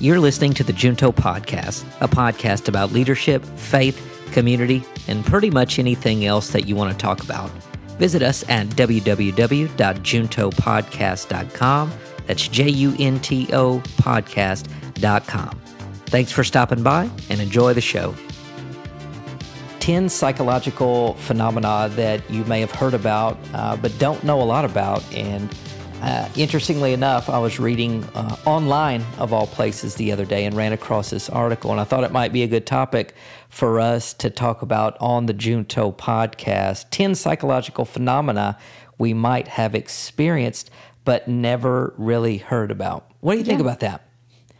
You're listening to the Junto Podcast, a podcast about leadership, faith, community, and pretty much anything else that you want to talk about. Visit us at www.juntopodcast.com. That's J U N T O podcast.com. Thanks for stopping by and enjoy the show. 10 psychological phenomena that you may have heard about uh, but don't know a lot about. And uh, interestingly enough, I was reading uh, online, of all places, the other day and ran across this article. And I thought it might be a good topic for us to talk about on the Junto podcast 10 psychological phenomena we might have experienced but never really heard about. What do you think about that?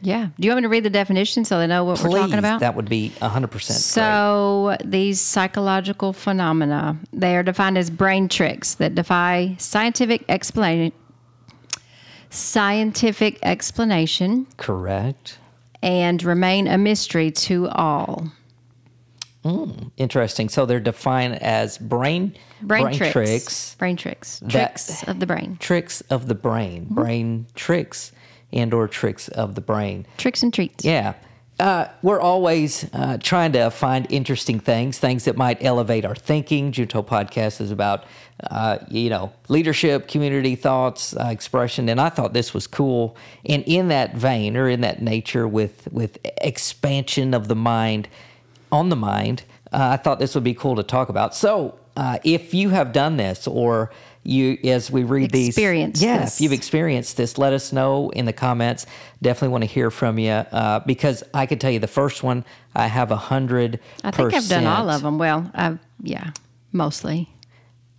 Yeah. Do you want me to read the definition so they know what Please, we're talking about? that would be 100% great. So, these psychological phenomena, they are defined as brain tricks that defy scientific explanation scientific explanation Correct. and remain a mystery to all. Interesting. So they're defined as brain Brain, tricks. tricks, Brain tricks. Tricks of the brain. tricks of the brain, Mm-hmm. brain tricks, and or tricks of the brain. Tricks and treats. Yeah. Uh, we're always uh, trying to find interesting things, things that might elevate our thinking. Junto Podcast is about, uh, you know, leadership, community thoughts, uh, expression, and I thought this was cool. And in that vein, or in that nature, with with expansion of the mind on the mind, uh, I thought this would be cool to talk about. So, uh, if you have done this, or you, as we read these, Experienced yeah, this. if you've experienced this, let us know in the comments. Definitely want to hear from you uh, because I can tell you the first one I have a hundred. I think I've done all of them. Well, I've, yeah, mostly.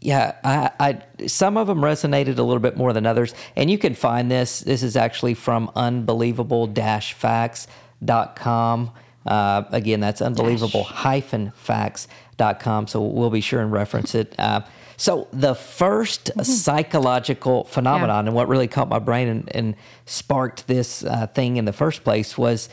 Yeah, I, I some of them resonated a little bit more than others, and you can find this. This is actually from unbelievable-facts.com. Uh, again, that's unbelievable-facts.com. So we'll be sure and reference it. Uh, so the 1st psychological phenomenon, and what really caught my brain and, and sparked this uh, thing in the first place was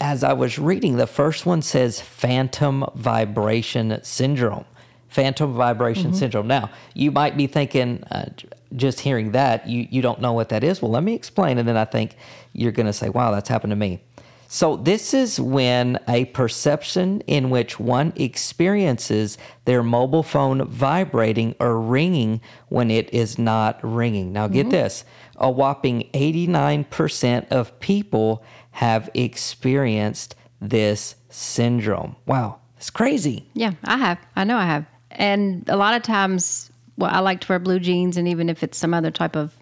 as I was reading, the first one says phantom vibration syndrome. Phantom vibration syndrome. Now, you might be thinking, uh, just hearing that, you, you don't know what that is. Well, let me explain. And then I think you're going to say, wow, that's happened to me. So, this is when a perception in which one experiences their mobile phone vibrating or ringing when it is not ringing. Now, get this a whopping 89% of people have experienced this syndrome. Wow, it's crazy. Yeah, I have. I know I have. And a lot of times, well, I like to wear blue jeans, and even if it's some other type of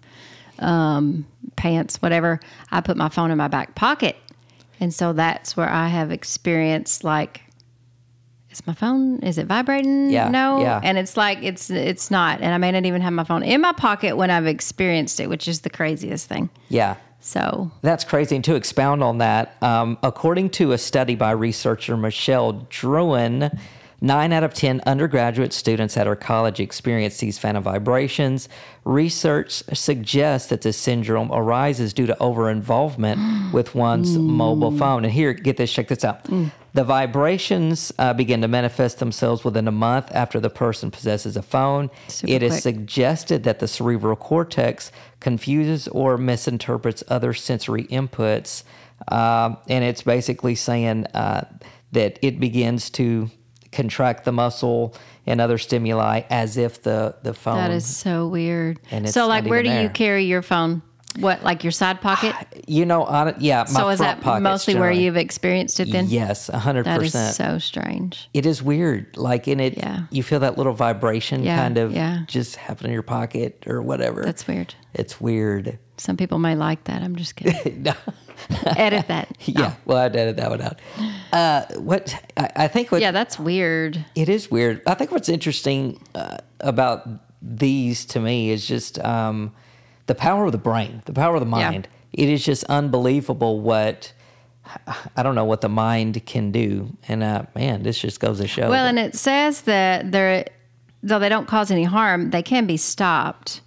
um, pants, whatever, I put my phone in my back pocket. And so that's where I have experienced like, is my phone, is it vibrating? Yeah, No. yeah. And it's like, it's, it's not. And I may not even have my phone in my pocket when I've experienced it, which is the craziest thing. Yeah. So That's crazy. And to expound on that, um, according to a study by researcher Michelle Drouin, nine out of 10 undergraduate students at our college experience these phantom vibrations. Research suggests that this syndrome arises due to over involvement with one's mobile phone. And here, get this, check this out. The vibrations uh, begin to manifest themselves within a month after the person possesses a phone. Super It is quick. suggested that the cerebral cortex confuses or misinterprets other sensory inputs. Um, and it's basically saying uh, that it begins to contract the muscle and other stimuli as if the, the phone. that is so weird. And it's so, like, where do even you carry your phone? What, like your side pocket? Ah, you know, on, yeah, my so is that mostly where you've experienced it then? Yes, 100%. That is so strange. it is weird. Like in it, Yeah. you feel that little vibration Yeah, kind of yeah. just happening in your pocket or whatever. That's weird. it's weird. Some people may like that. I'm just kidding. No. Edit that. Yeah, well, I'd edit that one out. Uh, what I, I think what Yeah, that's weird. it is weird. I think what's interesting uh, about these to me is just um, the power of the brain, the power of the Yeah. mind. It is just unbelievable what I don't know what the mind can do, and uh, man, this just goes to show. Well, that- and it says that they're, though they don't cause any harm, they can be stopped.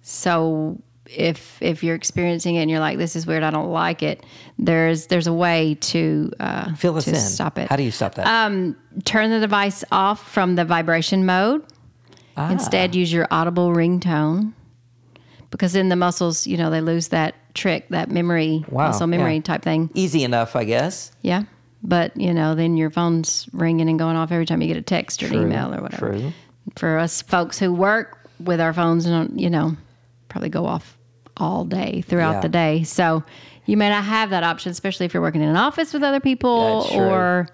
So if if you're experiencing it and you're like, this is weird, I don't like it, there's there's a way to uh, fill us to in. stop it. How do you stop that? um, turn the device off from the vibration mode. Ah. Instead, use your audible ringtone because then the muscles, you know, they lose that trick, that memory, Wow, muscle memory yeah. type thing. Easy enough, I guess. Yeah. But, you know, then your phone's ringing and going off every time you get a text or an email or whatever. true. For us folks who work with our phones, and you know, probably go off all day throughout Yeah. the day. So you may not have that option, especially if you're working in an office with other people or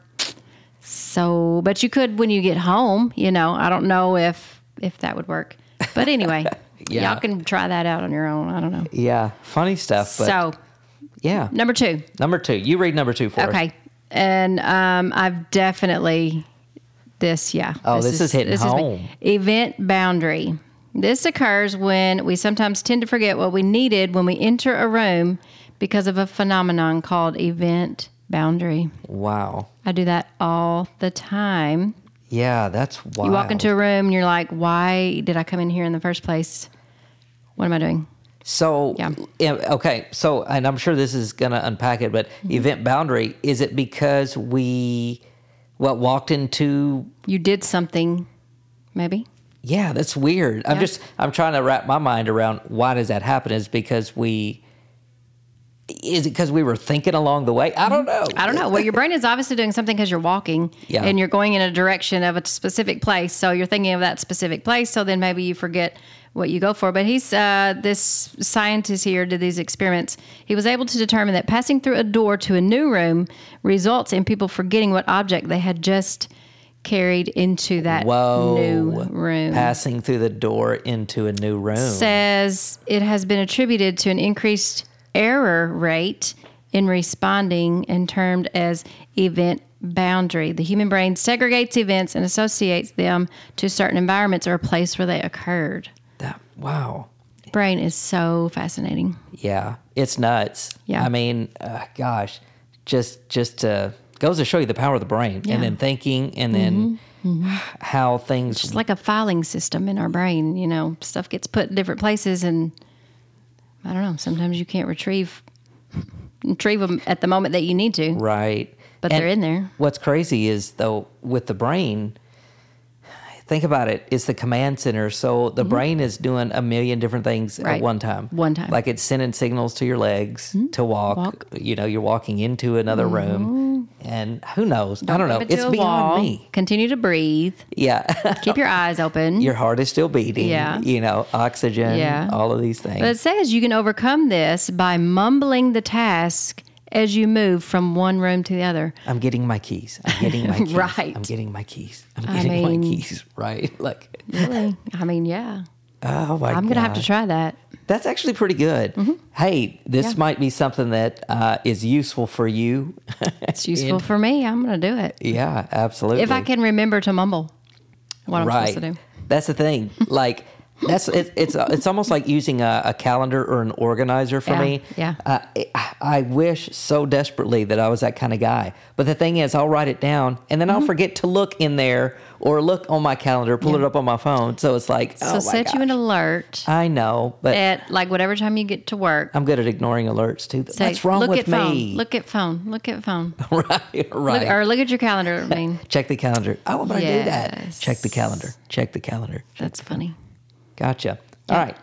so. But you could when you get home. You know, I don't know if if that would work. But anyway, Yeah. y'all can try that out on your own. I don't know. Yeah, funny stuff. But so yeah, number two. number two. You read number two for us. Okay. And um, I've definitely this, yeah. Oh, this is hitting me. home. Event boundary. This occurs when we sometimes tend to forget what we needed when we enter a room because of a phenomenon called event boundary. Wow. I do that all the time. Yeah, that's wild. You walk into a room and you're like, why did I come in here in the first place? What am I doing? So, Yeah. yeah, okay. So, and I'm sure this is going to unpack it, but Mm-hmm. event boundary, is it because we, what, walked into, You did something, maybe? Yeah, that's weird. I'm just, I'm trying to wrap my mind around why does that happen? Is because we, is it because we were thinking along the way? I don't know. I don't know. Well, your brain is obviously doing something because you're walking Yeah. and you're going in a direction of a specific place. So you're thinking of that specific place. So then maybe you forget what you go for. But he's, uh, this scientist here did these experiments. He was able to determine that passing through a door to a new room results in people forgetting what object they had just carried into that Whoa. new room. Passing through the door into a new room. says it has been attributed to an increased error rate in responding and termed as event boundary. The human brain segregates events and associates them to certain environments or a place where they occurred. That, wow. Brain is so fascinating. Yeah, it's nuts. Yeah. I mean, uh, gosh, just just uh, goes to show you the power of the brain, Yeah. Mm-hmm. and then thinking, and then how things. It's like a filing system in our brain, you know, stuff gets put in different places and I don't know, sometimes you can't retrieve retrieve them at the moment that you need to, right, but And they're in there. What's crazy is though with the brain. Think about it. It's the command center, so the brain is doing a million different things Mm-hmm. Right. at one time. One time. Mm-hmm. like it's sending signals to your legs to walk, Walk. Mm-hmm. You know, you're walking into another room, and who knows? I don't know. Into It's beyond wall. me. Continue to breathe. Yeah. Keep your eyes open. your heart is still beating. Yeah. You know, oxygen, Yeah. all of these things. But it says you can overcome this by mumbling the task as you move from one room to the other. I'm getting my keys. I'm getting my keys. Right. I'm getting my keys. I'm I getting my mean- keys. Right. Like, Really? I mean, yeah. Oh my I'm going to have to try that. That's actually pretty good. Hey, this Yeah. might be something that uh, is useful for you. It's useful for me. I'm going to do it. yeah, absolutely. If I can remember to mumble what I'm supposed to do. That's the thing. Like, that's it, it's it's almost like using a, a calendar or an organizer for Yeah, me. yeah. Uh, I, I wish so desperately that I was that kind of guy. But the thing is, I'll write it down and then I'll forget to look in there or look on my calendar, pull it up on my phone. So it's like, So oh set you an alert I know, but at like whatever time you get to work. I'm good at ignoring alerts too. What's wrong look with at me? phone. Look at phone. Look at phone. right, Look, right. or look at your calendar. I mean, Check the calendar. Oh, but I do that. Check the calendar. Check the calendar. that's funny. Gotcha. All right.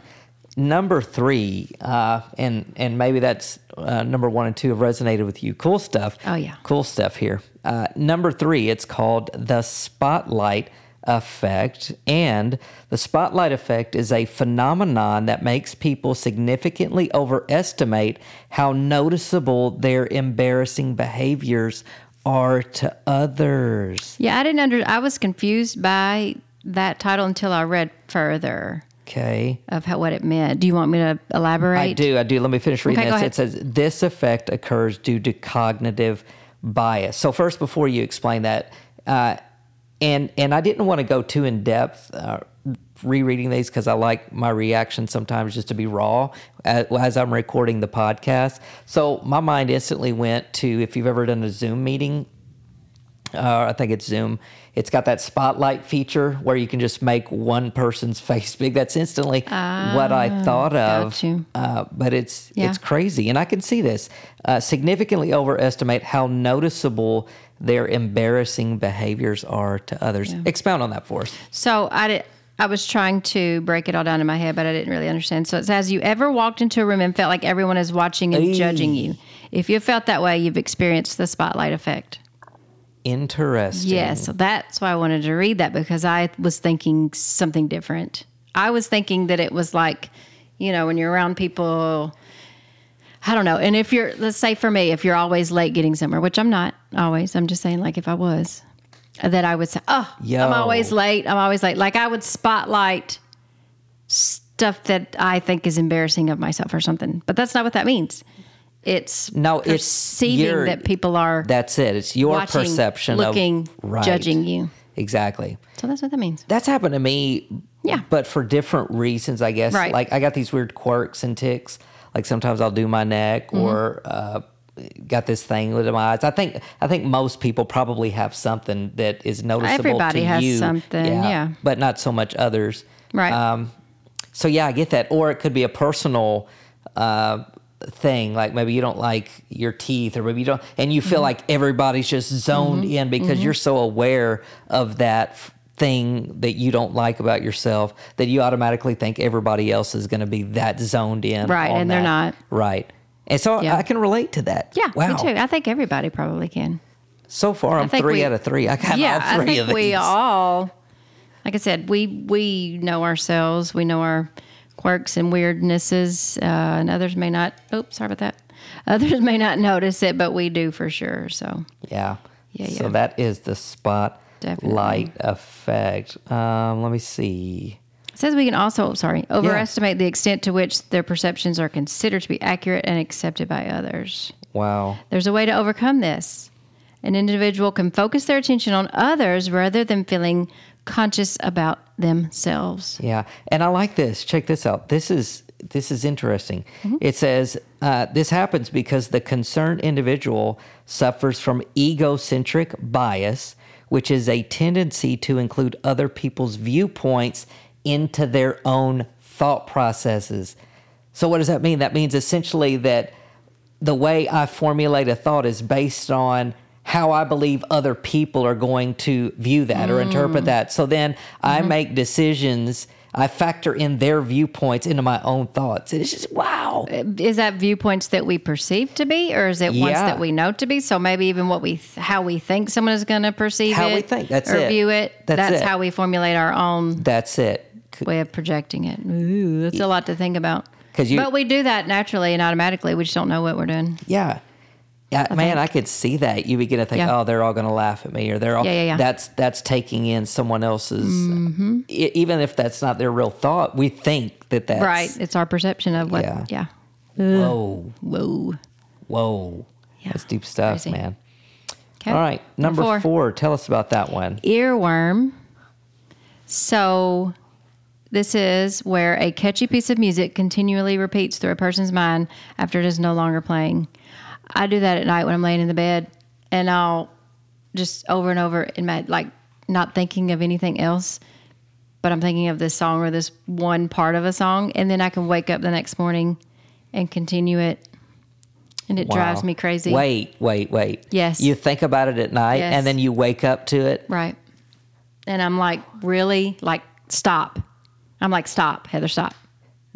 Number three, uh, and and maybe that's uh, number one and two have resonated with you. Cool stuff. Oh, yeah. Cool stuff here. Uh, number three, it's called the spotlight effect, and the spotlight effect is a phenomenon that makes people significantly overestimate how noticeable their embarrassing behaviors are to others. Yeah, I didn't under. I was confused by that title until I read further Okay. of how what it meant. Do you want me to elaborate? I do. I do. Let me finish reading Okay, this. It says this effect occurs due to cognitive bias. So first, before you explain that, uh, and and I didn't want to go too in depth. Uh, rereading these because I like my reaction sometimes just to be raw as, as I'm recording the podcast. So my mind instantly went to if you've ever done a Zoom meeting uh, I think it's Zoom. It's got that spotlight feature where you can just make one person's face big. That's instantly what I thought of. Uh, but it's Yeah. it's crazy, and I can see this. Uh, significantly overestimate how noticeable their embarrassing behaviors are to others. Expound on that for us. So I did. I was trying to break it all down in my head, but I didn't really understand. So it says, you ever walked into a room and felt like everyone is watching and judging you? If you felt that way, you've experienced the spotlight effect. Interesting. Yes, so that's why I wanted to read that because I was thinking something different. I was thinking that it was like, you know, when you're around people, I don't know. And if you're, let's say for me, if you're always late getting somewhere, which I'm not always, I'm just saying, like if I was, that I would say, oh, Yo. I'm always late. I'm always late. Like I would spotlight stuff that I think is embarrassing of myself or something. But that's not what that means. It's No, it's perceiving that people are That's it. It's your watching, perception looking, of right. judging you. Exactly. So that's what that means. That's happened to me. Yeah. But for different reasons, I guess. Right. Like I got these weird quirks and ticks. Like sometimes I'll do my neck Mm-hmm. or uh, got this thing with my eyes. I think I think most people probably have something that is noticeable Everybody to has you. something, yeah. But not so much others. Right. Um, so yeah, I get that. Or it could be a personal uh, thing, like maybe you don't like your teeth, or maybe you don't, and you Mm-hmm. feel like everybody's just zoned in because you're so aware of that f- thing that you don't like about yourself that you automatically think everybody else is going to be that zoned in, Right, and they're not. Right. And so Yeah. I can relate to that. Yeah, wow. me too. I think everybody probably can. So far, I'm three we- out of three. I got yeah, all I think of these. we all, like I said, we we know ourselves. We know our quirks and weirdnesses, uh, and others may not. Oops, sorry about that. Others may not notice it, but we do for sure. So Yeah. Yeah, So yeah. that is the spotlight Definitely. effect. Um, let me see. it says we can also, sorry, overestimate the extent to which their perceptions are considered to be accurate and accepted by others. Wow. There's a way to overcome this. An individual can focus their attention on others rather than feeling conscious about themselves. Yeah, and I like this. Check this out. This is this is interesting. Mm-hmm. It says uh, this happens because the concerned individual suffers from egocentric bias, which is a tendency to include other people's viewpoints into their own thought processes. So, what does that mean? That means essentially that the way I formulate a thought is based on how I believe other people are going to view that or interpret mm. that. So then I mm-hmm. make decisions, I factor in their viewpoints into my own thoughts. It's just wow. Uh, is that viewpoints that we perceive to be, or is it ones that we know to be? So maybe even what we, how we think someone is going to perceive How it, we think, that's or it. view it. That's it. how we formulate our own That's it. way of projecting it. Ooh, that's a lot to think about. you- but we do that naturally and automatically. We just don't know what we're doing. Yeah. Yeah, man, I could see that. You begin to think, Yeah. "Oh, they're all going to laugh at me," or "They're all." Yeah, yeah, yeah. That's that's taking in someone else's. Mm-hmm. e- even if that's not their real thought, we think that that's right. It's our perception of what. Yeah. Yeah. Whoa, Whoa. whoa, Yeah, that's deep stuff, crazy. man. Okay. All right, number four. four. Tell us about that one. earworm. So, this is where a catchy piece of music continually repeats through a person's mind after it is no longer playing. I do that at night when I'm laying in the bed, and I'll just over and over in my like not thinking of anything else, but I'm thinking of this song or this one part of a song, and then I can wake up the next morning and continue it, and it drives me crazy. Wait, wait, wait. Yes. You think about it at night, Yes. and then you wake up to it. Right. And I'm like, really? Like, stop. I'm like, stop, Heather, stop.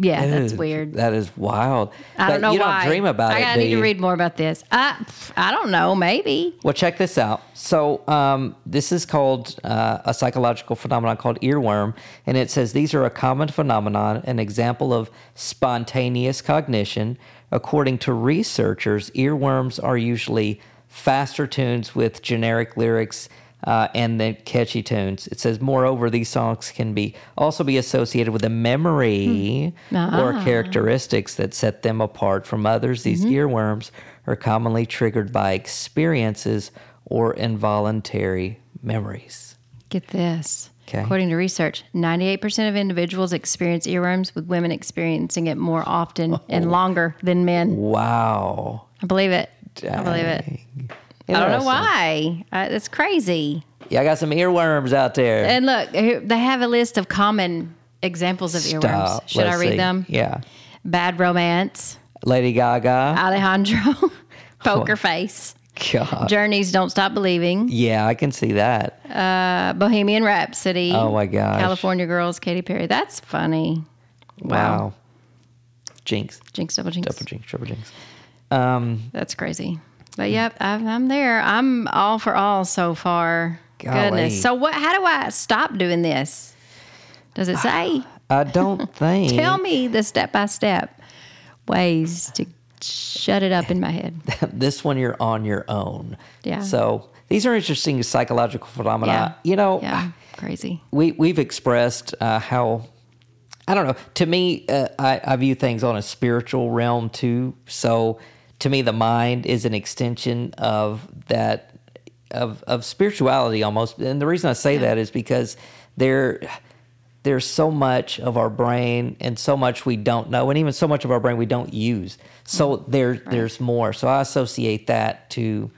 Yeah, that's weird. That is wild. I But don't know you why. don't dream about I it. I need to read more about this. I, I don't know. Maybe. Well, check this out. So, um, this is called uh, a psychological phenomenon called earworm, and it says these are a common phenomenon, an example of spontaneous cognition. According to researchers, earworms are usually faster tunes with generic lyrics. Uh, and the catchy tunes. It says, moreover, these songs can be also be associated with a memory hmm. or ah. characteristics that set them apart from others. These mm-hmm. earworms are commonly triggered by experiences or involuntary memories. Get this. Okay. According to research, 98% of individuals experience earworms, with women experiencing it more often Oh. and longer than men. Wow. I believe it. I believe it. I don't know why. Uh, it's crazy. Yeah, I got some earworms out there. And look, here- they have a list of common examples of earworms. Stop. Should I Let's read see. them? Yeah. Bad romance, Lady Gaga. Alejandro, poker face, God. Journeys Don't Stop Believing, Yeah, I can see that. uh, Bohemian Rhapsody. Oh my gosh. California Girls, Katy Perry. That's funny. Wow. Wow. Jinx. Jinx, double jinx. Double jinx, triple jinx. Um, That's crazy. But yep, I'm, I'm there. I'm all for all so far. Golly. Goodness. So what? How do I stop doing this? Does it say? I don't think. Tell me the step by step ways to shut it up in my head. this one you're on your own. Yeah. So these are interesting psychological phenomena. Yeah. You know, Yeah, crazy. we we've expressed uh, how I don't know. To me, uh, I, I view things on a spiritual realm too. So to me, the mind is an extension of that of of spirituality almost. And the reason I say that is because there there's so much of our brain and so much we don't know, and even so much of our brain we don't use. So there there's more. So I associate that to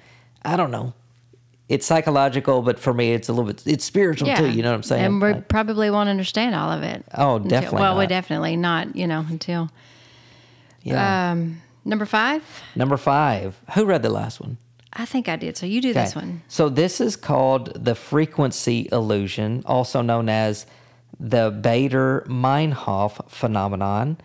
I don't know. It's psychological, but for me, it's a little bit it's spiritual Yeah. too. You know what I'm saying? And we probably won't understand all of it. Oh, until- definitely well, we not. definitely not. You know, until yeah. um, number five. Number five. Who read the last one? I think I did. So you do this one. So this is called the frequency illusion, also known as the Baader-Meinhof phenomenon.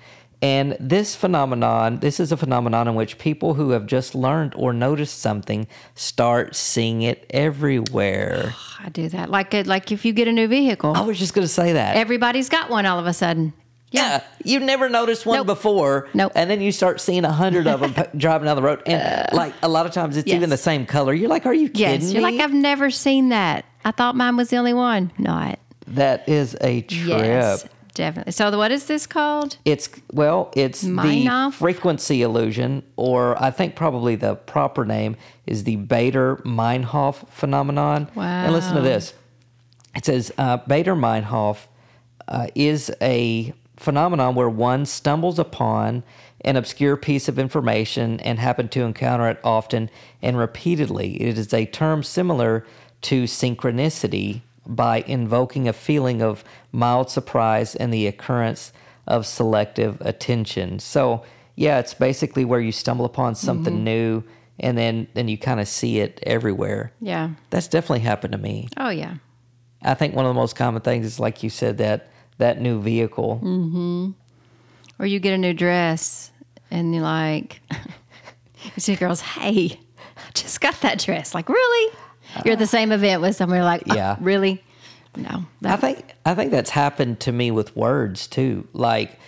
And this phenomenon, this is a phenomenon in which people who have just learned or noticed something start seeing it everywhere. I do that. Like it, like if you get a new vehicle, I was just going to say that. everybody's got one all of a sudden. Yeah, you never noticed one Nope. before, Nope. and then you start seeing a hundred of them driving down the road, and like a lot of times it's yes. even the same color. You're like, "Are you kidding Yes, you're me?" like I've never seen that. I thought mine was the only one. Not. That is a trip. Yes, definitely. So what is this called? It's well, it's the frequency illusion, or I think probably the proper name is the Baader Meinhof phenomenon. Wow. And listen to this. It says uh, Baader Meinhof uh, is a phenomenon where one stumbles upon an obscure piece of information and happen to encounter it often and repeatedly. It is a term similar to synchronicity by invoking a feeling of mild surprise and the occurrence of selective attention. So, yeah, it's basically where you stumble upon something Mm-hmm. new and then then you kind of see it everywhere. Yeah. That's definitely happened to me. Oh yeah. I think one of the most common things is like you said that that new vehicle. Mm. Or you get a new dress and you're like, you see girls, hey, I just got that dress. Like, really? You're at the same event with someone. Like, "Oh, Yeah. really? No. I think I think that's happened to me with words too. Like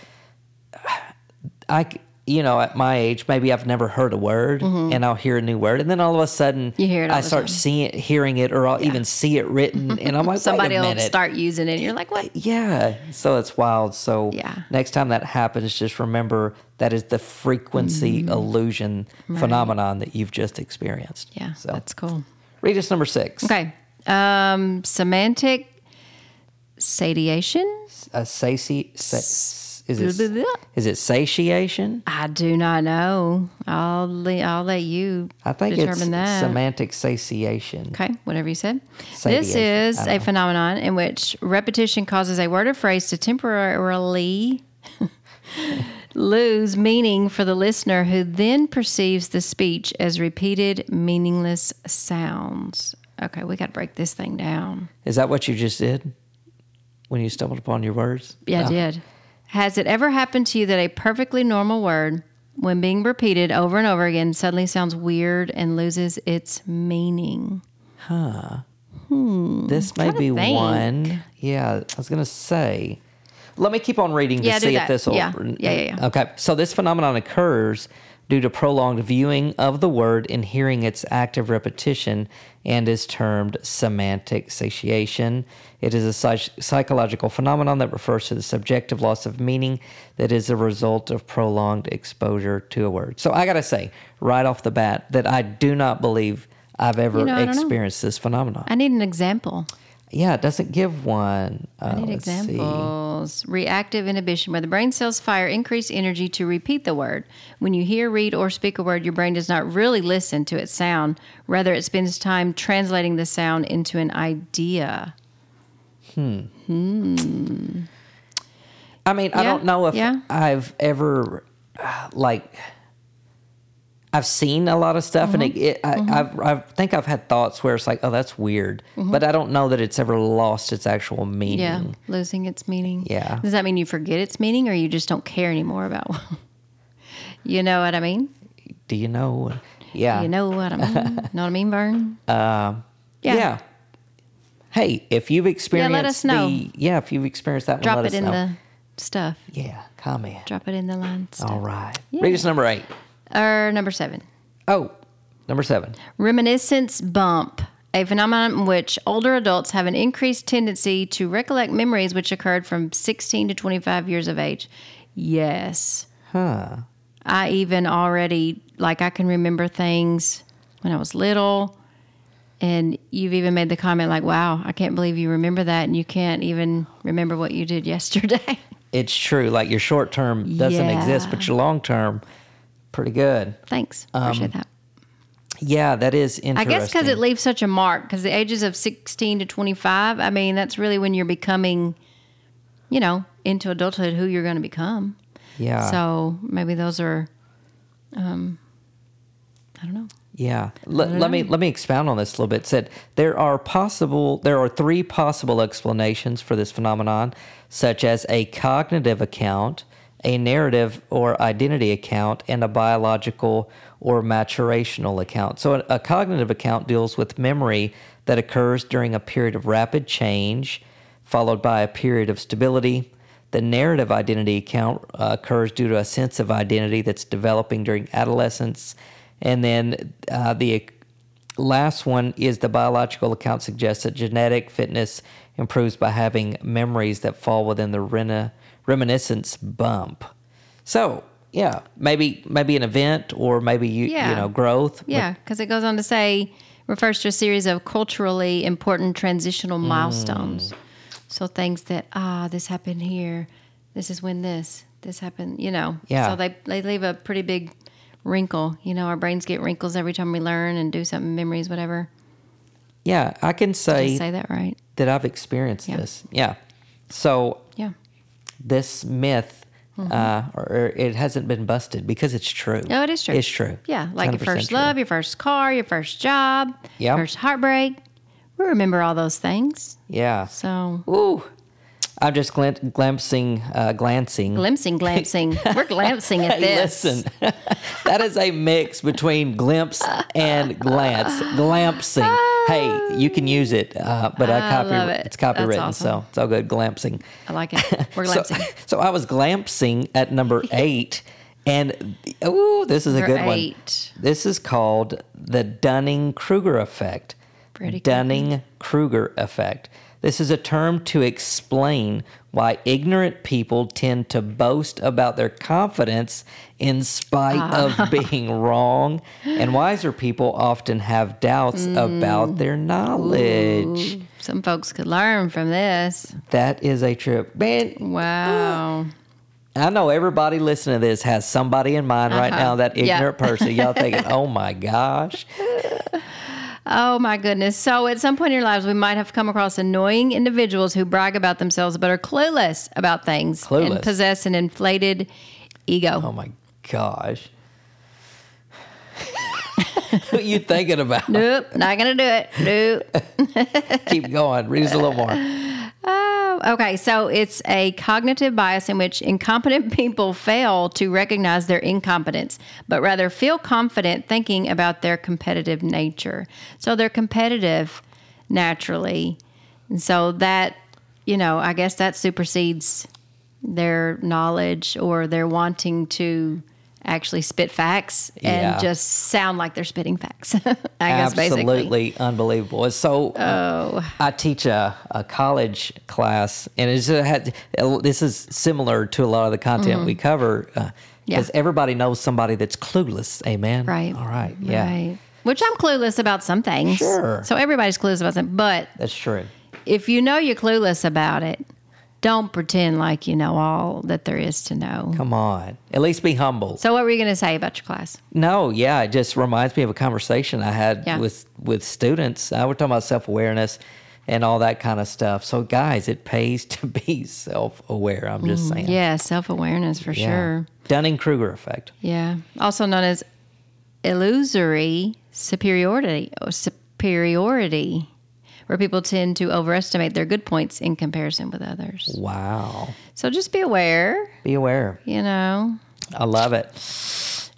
I you know, at my age, maybe I've never heard a word and I'll hear a new word and then all of a sudden Mm-hmm. You hear it I start seeing it, hearing it or I'll even see it written and I'm like somebody a will start using it. And you're like, what? Yeah, so it's wild. So Yeah. next time that happens, just remember that is the frequency Mm-hmm. illusion phenomenon that you've just experienced. Yeah, So that's cool. read us number six. Okay. Um, semantic satiation. Uh, sati- sa- is it is it satiation? I do not know. I'll le- I'll let you I think determine it's that. semantic satiation. Okay, whatever you said. This is a know. phenomenon in which repetition causes a word or phrase to temporarily lose meaning for the listener who then perceives the speech as repeated meaningless sounds. Okay, we got to break this thing down. Is that what you just did when you stumbled upon your words? Yeah, I Oh, did. Has it ever happened to you that a perfectly normal word, when being repeated over and over again, suddenly sounds weird and loses its meaning? Huh. Hmm. This may be think. one. Yeah, I was going to say. Let me keep on reading to Yeah, see if this will. Yeah. Yeah, yeah, yeah. Okay, so this phenomenon occurs due to prolonged viewing of the word and hearing its active repetition and is termed semantic satiation. It is a psych- psychological phenomenon that refers to the subjective loss of meaning that is a result of prolonged exposure to a word. So I got to say, right off the bat, that I do not believe I've ever You know, know. experienced this phenomenon. I need an example. Yeah, it doesn't give one. Uh, I need see. examples. Reactive inhibition, where the brain cells fire increased energy to repeat the word. When you hear, read, or speak a word, your brain does not really listen to its sound. Rather, it spends time translating the sound into an idea. Hmm. Hmm. I mean, I don't know if yeah. I've ever, like, I've seen a lot of stuff, and it, mm-hmm. it, I, mm-hmm. I've, I think I've had thoughts where it's like, oh, that's weird, mm-hmm. but I don't know that it's ever lost its actual meaning. Yeah, losing its meaning. Yeah. Does that mean you forget its meaning, or you just don't care anymore about? you know what I mean? Do you know? Yeah. You know what I mean? know what I mean, Vern? Um, Yeah. yeah. Hey, if you've experienced let us know. the yeah, if you've experienced that, one, Drop let it in know. the stuff. yeah comment. Drop it in the line. Stuff. All right, read us number eight. Or number seven. Oh, number seven. Reminiscence bump, a phenomenon in which older adults have an increased tendency to recollect memories which occurred from 16 to 25 years of age. Yes. Huh. I even already, like, I can remember things when I was little. And you've even made the comment, like, wow, I can't believe you remember that. And you can't even remember what you did yesterday. It's true. Like your short term doesn't Yeah. exist, but your long term, pretty good. Thanks. Appreciate that. Yeah, that is interesting. I guess because it leaves such a mark, because the ages of 16 to 25, I mean, that's really when you're becoming, you know, into adulthood, who you're going to become. yeah. So maybe those are, um, I don't know. Yeah. Let, let me let me expound on this a little bit. It said there are possible there are three possible explanations for this phenomenon, such as a cognitive account, a narrative or identity account, and a biological or maturational account. So a, cognitive account deals with memory that occurs during a period of rapid change, followed by a period of stability. The narrative identity account uh, occurs due to a sense of identity that's developing during adolescence. And then uh, the last one is the biological account suggests that genetic fitness improves by having memories that fall within the rena- reminiscence bump. So, yeah, maybe maybe an event or maybe you Yeah. you know growth. Yeah, because it goes on to say, refers to a series of culturally important transitional milestones. So things that, ah, this happened here. This is when this, this happened, you know. Yeah. So they, they leave a pretty big wrinkle. You know, our brains get wrinkles every time we learn and do something, memories, whatever. yeah, I can say, I say that right? that I've experienced Yeah. this. Yeah. So. This myth, uh, or, or it hasn't been busted because it's true. No, it is true. It's true. Yeah, like your first true. love, your first car, your first job, Yep. first heartbreak. We remember all those things. Yeah. So Ooh. I'm just glan- glancing, uh, glancing. glimpsing, glancing. We're glancing at this. listen, that is a mix between glimpse and glance. Glampsing. Hey, you can use it, uh, but I I copy, it. it's copywritten, That's so it's all good. Glampsing. I like it. We're So, glancing. so I was glampsing at number eight, and oh, this is a Number good one. This is called the Dunning Kruger effect. Pretty. Dunning Kruger effect. This is a term to explain why ignorant people tend to boast about their confidence in spite Ah. of being wrong, and wiser people often have doubts Mm. about their knowledge. Some folks could learn from this. That is a trip. Man, Wow. I know everybody listening to this has somebody in mind right Uh-huh. now, that Yeah. ignorant person. Y'all thinking, oh my gosh. Oh my goodness. So at some point in your lives, we might have come across annoying individuals who brag about themselves but are clueless about things Clueless. and possess an inflated ego. Oh my gosh. Who you thinking about? Nope, not gonna do it. Nope. Keep going. Read us a little more. Okay. So it's a cognitive bias in which incompetent people fail to recognize their incompetence, but rather feel confident thinking about their competitive nature. So they're competitive naturally. And so that, you know, I guess that supersedes their knowledge or their wanting to actually spit facts and Yeah. just sound like they're spitting facts. I guess. Absolutely unbelievable. So uh, I teach a, a college class, and it's, uh, had, this is similar to a lot of the content we cover because Mm-hmm. Yeah. everybody knows somebody that's clueless. Amen. Right. All right. Yeah. Right. Which I'm clueless about some things. Sure. So everybody's clueless about something. But That's true. if you know you're clueless about it, don't pretend like you know all that there is to know. Come on. At least be humble. So what were you going to say about your class? No, yeah, it just reminds me of a conversation I had Yeah. with with students. Uh, we're talking about self awareness and all that kind of stuff. So, guys, it pays to be self aware. I'm just saying. Yeah, self awareness for Yeah. sure. Dunning Kruger effect. Yeah. Also known as illusory superiority or superiority where people tend to overestimate their good points in comparison with others. Wow. So just be aware, Be aware. you know. I love it.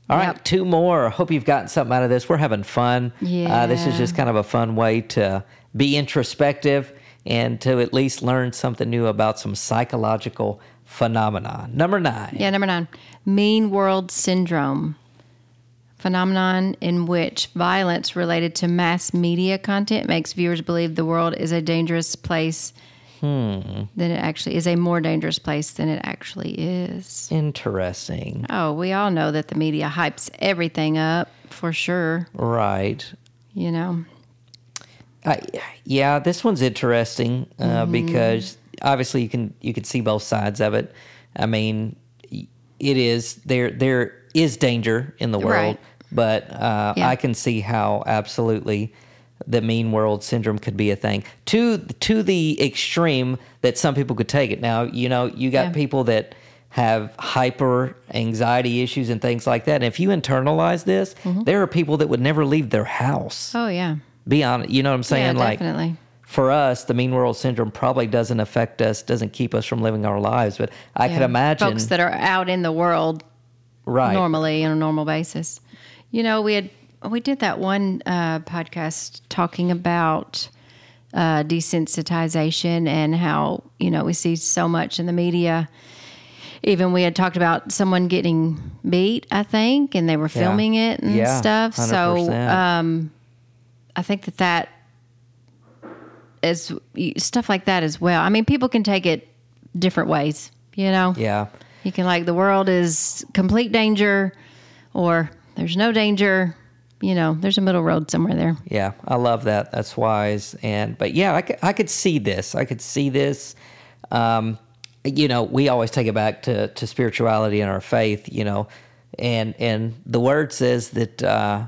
All right, Yep. two more. Hope you've gotten something out of this. We're having fun. Uh, this is just kind of a fun way to be introspective and to at least learn something new about some psychological phenomena. Number nine. Yeah, number nine, mean world syndrome. Phenomenon in which violence related to mass media content makes viewers believe the world is a dangerous place than it actually is, a more dangerous place than it actually is. Interesting. Oh, we all know that the media hypes everything up for sure, Right. you know. I, yeah, this one's interesting uh, Mm-hmm. because obviously you can you can see both sides of it. I mean, it is there there is danger in the world, Right. But uh, Yeah. I can see how absolutely the mean world syndrome could be a thing to to the extreme that some people could take it. Now, you know, you got Yeah. people that have hyper anxiety issues and things like that. And if you internalize this, there are people that would never leave their house Mm-hmm. Oh, yeah. be honest. You know what I'm saying? yeah, like definitely. for us, the mean world syndrome probably doesn't affect us, doesn't keep us from living our lives. But I could imagine, folks that are out in the world right? normally on a normal basis. You know, we had we did that one uh, podcast talking about uh, desensitization and how you know we see so much in the media. Even we had talked about someone getting beat, I think, and they were Yeah. filming it and Yeah, stuff. So 100%. um, I think that that is stuff like that as well. I mean, people can take it different ways. You know, yeah, you can like the world is complete danger or there's no danger. You know, there's a middle road somewhere there. yeah. I love that. That's wise. And but yeah, I could, I could see this. I could see this. Um, you know, we always take it back to to spirituality and our faith. You know, and and the word says that. Uh,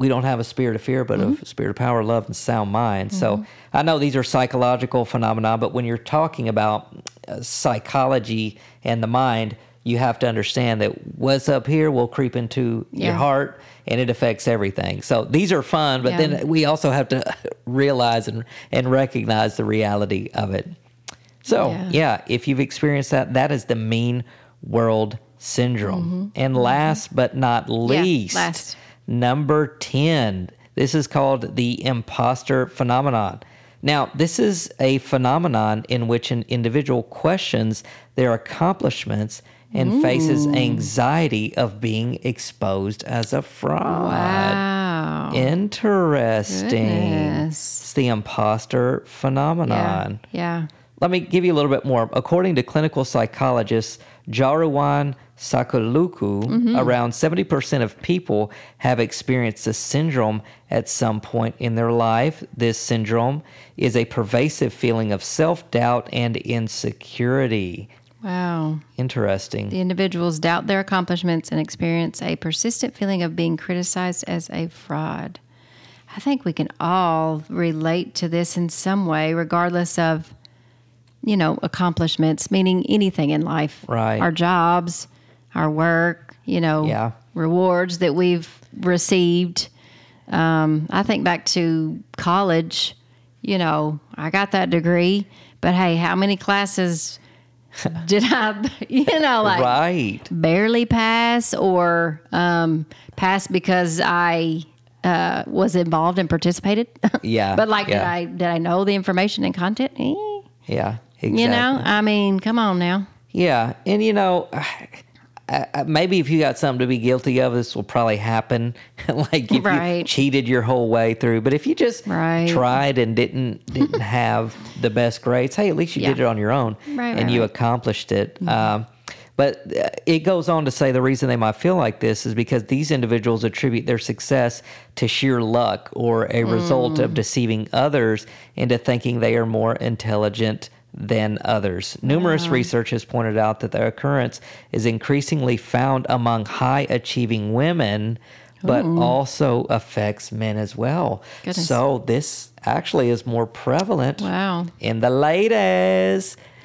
we don't have a spirit of fear, but Mm-hmm. a spirit of power, love, and sound mind. So I know these are psychological phenomena, but when you're talking about uh, psychology and the mind, you have to understand that what's up here will creep into your heart and it affects everything. So these are fun, but Yeah. then we also have to realize and, and recognize the reality of it. So, Yeah. yeah, if you've experienced that, that is the mean world syndrome. And last but not least, Mm-hmm. last. Number 10. This is called the imposter phenomenon. Now, this is a phenomenon in which an individual questions their accomplishments and faces anxiety of being exposed as a fraud. Wow. Interesting. Goodness. It's the imposter Yeah. phenomenon. Yeah. Let me give you a little bit more. According to clinical psychologist Jaruwan Sakuluku, Mm-hmm. around 70% of people have experienced this syndrome at some point in their life. This syndrome is a pervasive feeling of self doubt and insecurity. Wow. Interesting. The individuals doubt their accomplishments and experience a persistent feeling of being criticized as a fraud. I think we can all relate to this in some way, regardless of, you know, accomplishments, meaning anything in life. Right. Our jobs, our work, you know, Yeah. rewards that we've received. Um, I think back to college, you know, I got that degree, but hey, how many classes did I, you know, like right. barely pass or um, pass because I uh, was involved and participated? Yeah, but like, did. I did I know the information and content? Eh, Yeah. Exactly. You know, I mean, come on now. Yeah, and you know, uh, maybe if you got something to be guilty of, this will probably happen. like if you cheated your whole way through, but if you just Right. tried and didn't didn't have the best grades, hey, at least you did it on your own, Right, and right, you right. accomplished it. Um, but uh, it goes on to say the reason they might feel like this is because these individuals attribute their success to sheer luck or a result Mm. of deceiving others into thinking they are more intelligent than others. Numerous research has pointed out that the occurrence is increasingly found among high achieving women, but also affects men as well. Goodness. So this actually is more prevalent Wow. in the ladies.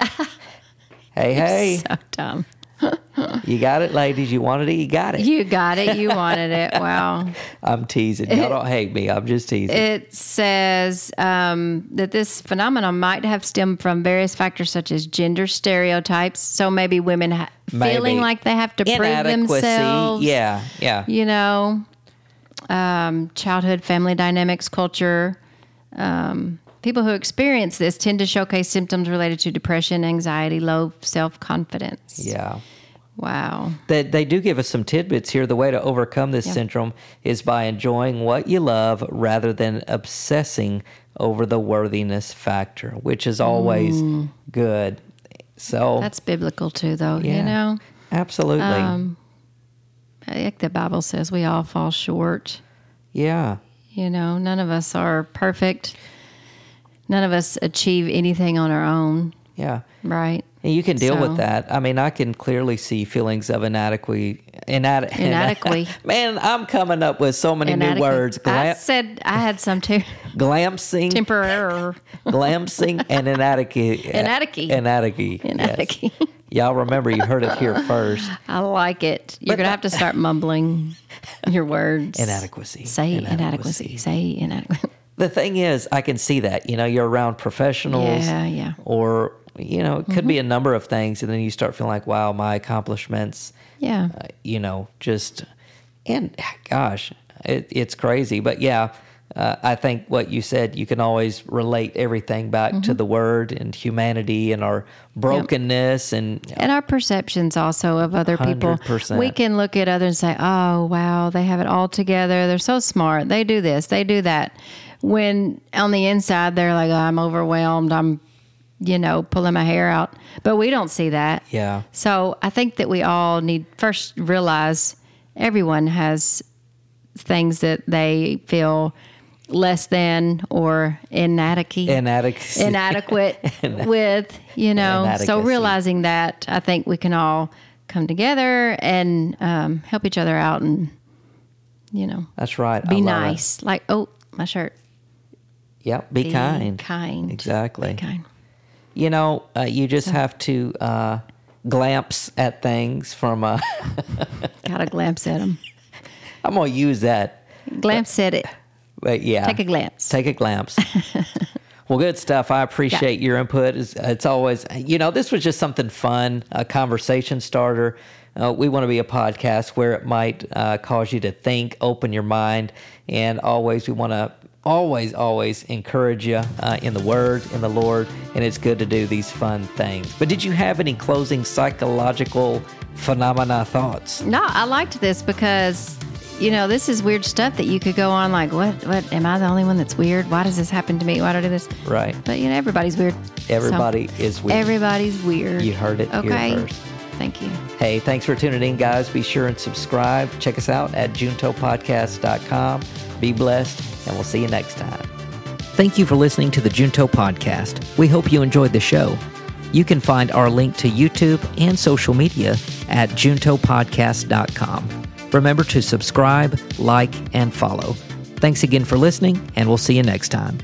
hey, hey. So dumb. You got it, ladies. You wanted it. You got it. You got it. You wanted it. Wow. I'm teasing. Y'all don't hate me. I'm just teasing. It says um, that this phenomenon might have stemmed from various factors such as gender stereotypes. So maybe women ha- Maybe. feeling like they have to prove themselves. Yeah, yeah. You know, um, childhood family dynamics, culture. Um, people who experience this tend to showcase symptoms related to depression, anxiety, low self confidence. Yeah. Wow. They, they do give us some tidbits here. The way to overcome this syndrome is by enjoying what you love rather than obsessing over the worthiness factor, which is always good. So, That's biblical too, though. yeah, You know, absolutely. Um, like the Bible says, we all fall short. yeah. You know, none of us are perfect. None of us achieve anything on our own, Yeah. right? And you can deal So- with that. I mean, I can clearly see feelings of inadequacy. Inade- Inadequacy. Man, I'm coming up with so many new words. I said I had some too. glampsing, Temporary. glampsing, and inadequacy. Inadequacy. Inadequacy. yes. Inadequacy. Y'all remember you heard it here first. I like it. You're going to have to start mumbling your words. Inadequacy. Say inadequacy. Say inadequacy. The thing is, I can see that. You know, you're around professionals. Yeah, yeah. Or, you know, it could be a number of things. And then you start feeling like, wow, my accomplishments, Yeah. uh, you know, just, and gosh, it, it's crazy. But yeah, uh, I think what you said, you can always relate everything back Mm-hmm. to the word and humanity and our brokenness and and our perceptions also of other people. 100%. We can look at others and say, "Oh, wow, they have it all together. They're so smart. They do this. They do that." When on the inside they're like, oh, "I'm overwhelmed. I'm, you know, pulling my hair out." But we don't see that. yeah, So I think that we all need first realize everyone has things that they feel less than or inadequate inadequacy. inadequate with, you know. So realizing that, I think we can all come together and um, help each other out and, you know, That's right. Be it. nice. Like, oh, my shirt. Yep. Be, kind. Kind. Exactly. Be kind. You know, uh, you just have to uh, glamps at things from. a. Got a glance at them. I'm gonna use that. Glance at it. But yeah, Take a glance. Take a glance. well, good stuff. I appreciate your input. It's, it's always, you know, this was just something fun, a conversation starter. Uh, we want to be a podcast where it might uh, cause you to think, open your mind, and always we want to always, always encourage you uh, in the Word, in the Lord, and it's good to do these fun things. But did you have any closing psychological phenomena thoughts? No, I liked this because you know this is weird stuff that you could go on like, what? What? Am I the only one that's weird? Why does this happen to me? Why do I do this? Right. But you know, everybody's weird. So, Everybody is weird. everybody's weird. You heard it here okay. first. Thank you. Hey, thanks for tuning in, guys. Be sure and subscribe. Check us out at juntopodcast.com. Be blessed, and we'll see you next time. Thank you for listening to the Junto Podcast. We hope you enjoyed the show. You can find our link to YouTube and social media at juntopodcast.com. Remember to subscribe, like, and follow. Thanks again for listening, and we'll see you next time.